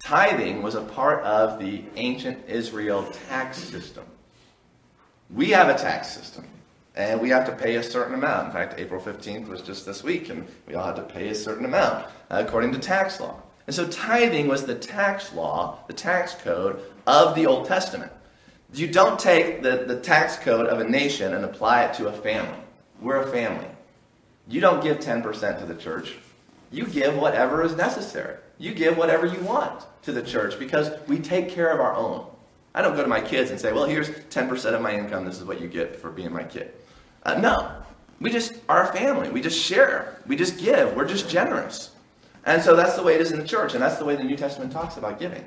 Tithing was a part of the ancient Israel tax system. We have a tax system, and we have to pay a certain amount. In fact, April 15th was just this week, and we all had to pay a certain amount uh, according to tax law. And so tithing was the tax law, the tax code of the Old Testament. You don't take the, the tax code of a nation and apply it to a family. We're a family. You don't give 10% to the church. You give whatever is necessary. You give whatever you want to the church because we take care of our own. I don't go to my kids and say, well, here's 10% of my income. This is what you get for being my kid. Uh, no. We just are a family. We just share. We just give. We're just generous. And so that's the way it is in the church. And that's the way the New Testament talks about giving.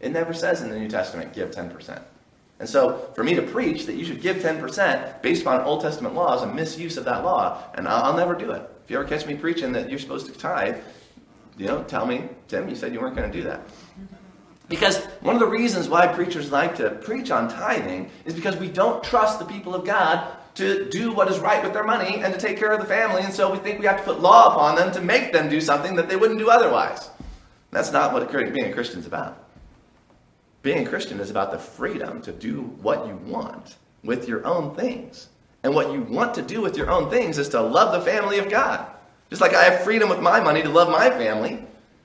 It never says in the New Testament, give 10%. And so, for me to preach that you should give 10% based upon Old Testament laws and misuse of that law, and I'll, I'll never do it. If you ever catch me preaching that you're supposed to tithe, you know, tell me, Tim, you said you weren't going to do that. Because one of the reasons why preachers like to preach on tithing is because we don't trust the people of God to do what is right with their money and to take care of the family, and so we think we have to put law upon them to make them do something that they wouldn't do otherwise. That's not what being a Christian is about. Being a Christian is about the freedom to do what you want with your own things. And what you want to do with your own things is to love the family of God. Just like I have freedom with my money to love my family,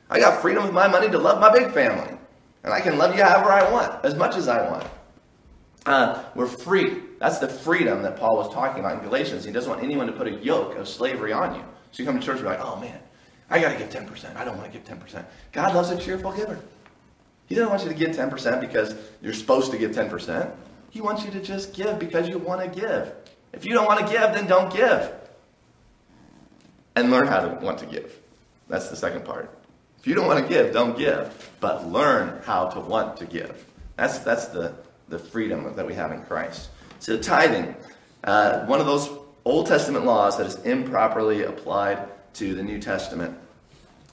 I got freedom with my money to love my big family. And I can love you however I want, as much as I want. Uh, we're free. That's the freedom that Paul was talking about in Galatians. He doesn't want anyone to put a yoke of slavery on you. So you come to church and be like, oh man, I got to give 10%. I don't want to give 10%. God loves a cheerful giver. He doesn't want you to give 10% because you're supposed to give 10%. He wants you to just give because you want to give. If you don't want to give, then don't give. And learn how to want to give. That's the second part. If you don't want to give, don't give. But learn how to want to give. That's, that's the, the freedom that we have in Christ. So, tithing, uh, one of those Old Testament laws that is improperly applied to the New Testament.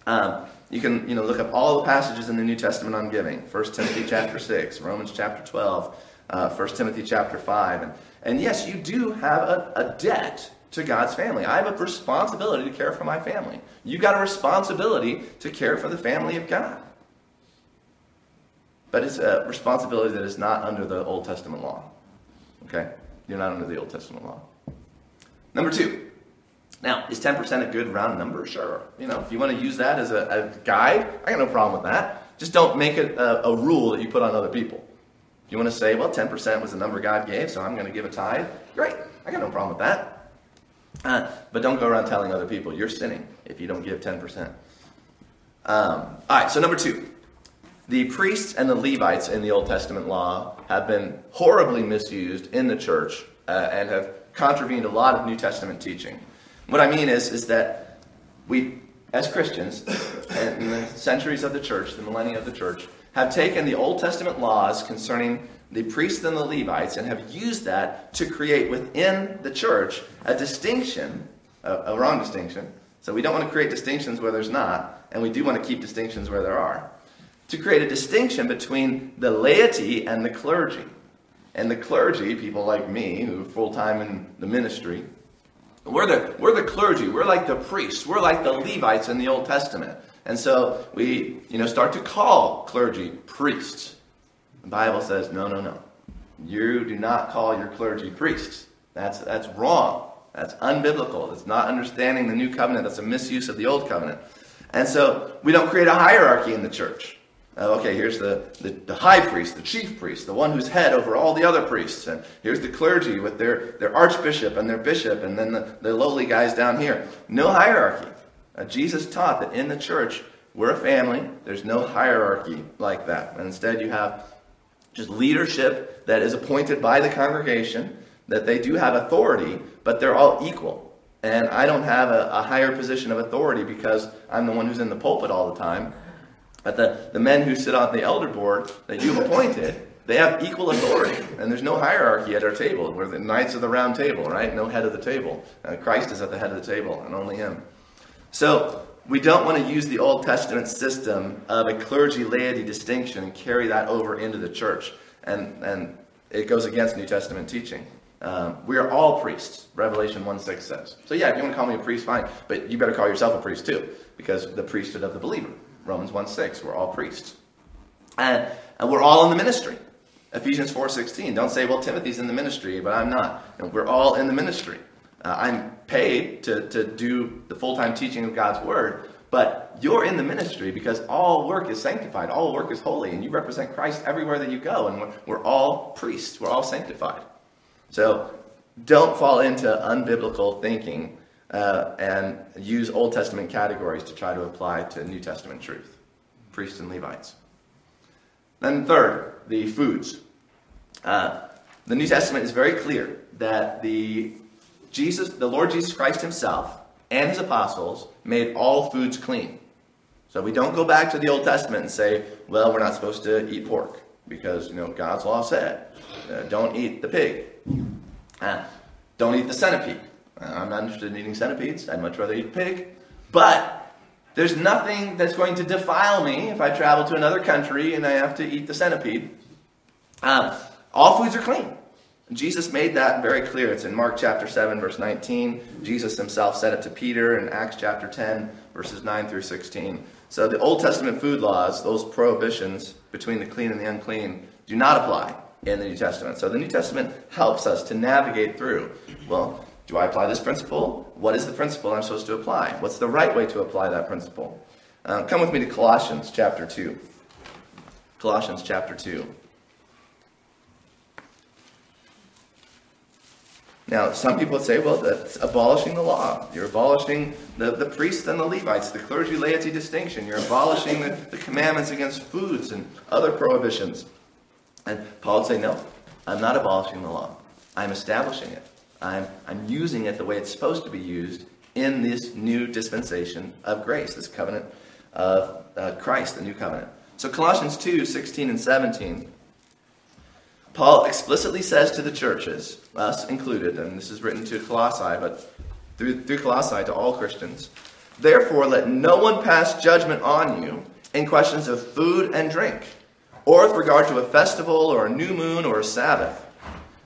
Um, you can you know, look up all the passages in the New Testament on giving 1 Timothy chapter 6, Romans chapter 12, uh, 1 Timothy chapter 5. And, and yes, you do have a, a debt to God's family. I have a responsibility to care for my family. You've got a responsibility to care for the family of God. But it's a responsibility that is not under the Old Testament law. Okay? You're not under the Old Testament law. Number two. Now, is 10% a good round number? Sure. You know, if you want to use that as a, a guide, I got no problem with that. Just don't make it a, a rule that you put on other people. If you want to say, well, 10% was the number God gave, so I'm going to give a tithe, great. I got no problem with that. Uh, but don't go around telling other people you're sinning if you don't give 10%. Um, all right, so number two. The priests and the Levites in the Old Testament law have been horribly misused in the church uh, and have contravened a lot of New Testament teaching. What I mean is, is that we, as Christians, in the centuries of the church, the millennia of the church, have taken the Old Testament laws concerning the priests and the Levites and have used that to create within the church a distinction, a, a wrong distinction. So we don't want to create distinctions where there's not, and we do want to keep distinctions where there are to create a distinction between the laity and the clergy. And the clergy, people like me who are full time in the ministry, we're the, we're the clergy. We're like the priests. We're like the Levites in the Old Testament. And so we you know, start to call clergy priests. The Bible says, no, no, no. You do not call your clergy priests. That's, that's wrong. That's unbiblical. It's not understanding the new covenant. That's a misuse of the old covenant. And so we don't create a hierarchy in the church. Uh, okay, here's the, the, the, high priest, the chief priest, the one who's head over all the other priests. And here's the clergy with their, their archbishop and their bishop, and then the, the lowly guys down here. No hierarchy. Uh, Jesus taught that in the church, we're a family. There's no hierarchy like that. And instead, you have just leadership that is appointed by the congregation, that they do have authority, but they're all equal. And I don't have a, a higher position of authority because I'm the one who's in the pulpit all the time. But the, the men who sit on the elder board that you've appointed, they have equal authority. And there's no hierarchy at our table. We're the knights of the round table, right? No head of the table. Uh, Christ is at the head of the table, and only Him. So we don't want to use the Old Testament system of a clergy laity distinction and carry that over into the church. And, and it goes against New Testament teaching. Um, we are all priests, Revelation 1 6 says. So, yeah, if you want to call me a priest, fine. But you better call yourself a priest too, because the priesthood of the believer. Romans 1 6. We're all priests. And, and we're all in the ministry. Ephesians 4.16. Don't say, well, Timothy's in the ministry, but I'm not. we're all in the ministry. Uh, I'm paid to, to do the full-time teaching of God's word, but you're in the ministry because all work is sanctified. All work is holy, and you represent Christ everywhere that you go, and we're, we're all priests. We're all sanctified. So don't fall into unbiblical thinking uh, and use Old Testament categories to try to apply to New Testament truth priests and Levites. Then, third, the foods. Uh, the New Testament is very clear that the Jesus, the Lord Jesus Christ Himself and His apostles made all foods clean. So we don't go back to the Old Testament and say, well, we're not supposed to eat pork because you know God's law said, uh, don't eat the pig, uh, don't eat the centipede. I'm not interested in eating centipedes. I'd much rather eat pig. But there's nothing that's going to defile me if I travel to another country and I have to eat the centipede. Um, all foods are clean. Jesus made that very clear. It's in Mark chapter 7, verse 19. Jesus himself said it to Peter in Acts chapter 10, verses 9 through 16. So the Old Testament food laws, those prohibitions between the clean and the unclean, do not apply in the New Testament. So the New Testament helps us to navigate through. Well, do I apply this principle? What is the principle I'm supposed to apply? What's the right way to apply that principle? Uh, come with me to Colossians chapter 2. Colossians chapter 2. Now, some people would say, well, that's abolishing the law. You're abolishing the, the priests and the Levites, the clergy laity distinction. You're abolishing the, the commandments against foods and other prohibitions. And Paul would say, no, I'm not abolishing the law. I'm establishing it. I'm, I'm using it the way it's supposed to be used in this new dispensation of grace, this covenant of uh, Christ, the new covenant. So, Colossians 2 16 and 17, Paul explicitly says to the churches, us included, and this is written to Colossae, but through, through Colossae to all Christians, therefore let no one pass judgment on you in questions of food and drink, or with regard to a festival or a new moon or a Sabbath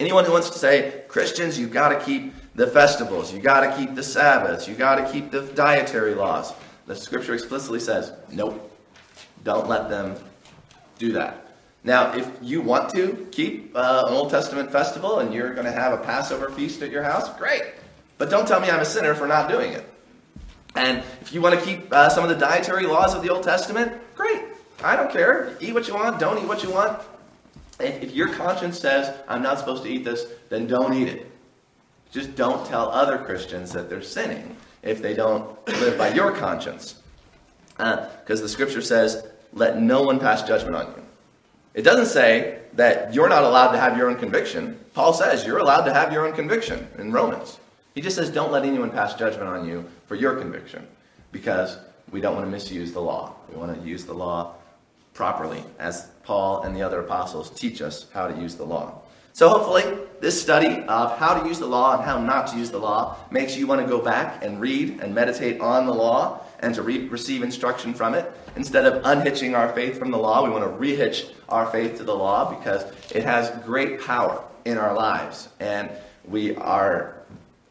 anyone who wants to say, Christians, you've got to keep the festivals, you've got to keep the Sabbaths, you've got to keep the dietary laws. The scripture explicitly says, nope, don't let them do that. Now, if you want to keep uh, an Old Testament festival and you're going to have a Passover feast at your house, great. But don't tell me I'm a sinner for not doing it. And if you want to keep uh, some of the dietary laws of the Old Testament, great. I don't care. Eat what you want, don't eat what you want. If, if your conscience says, I'm not supposed to eat this, then don't eat it. Just don't tell other Christians that they're sinning if they don't live by your conscience. Because uh, the scripture says, let no one pass judgment on you. It doesn't say that you're not allowed to have your own conviction. Paul says you're allowed to have your own conviction in Romans. He just says, don't let anyone pass judgment on you for your conviction because we don't want to misuse the law. We want to use the law properly, as Paul and the other apostles teach us how to use the law. So hopefully, this study of how to use the law and how not to use the law makes you want to go back and read and meditate on the law and to re- receive instruction from it. Instead of unhitching our faith from the law, we want to rehitch our faith to the law because it has great power in our lives. And we are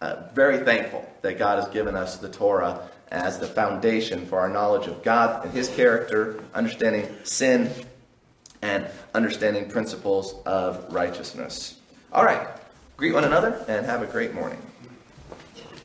uh, very thankful that God has given us the Torah as the foundation for our knowledge of God and His character, understanding sin, and understanding principles of righteousness. All right, greet one another and have a great morning.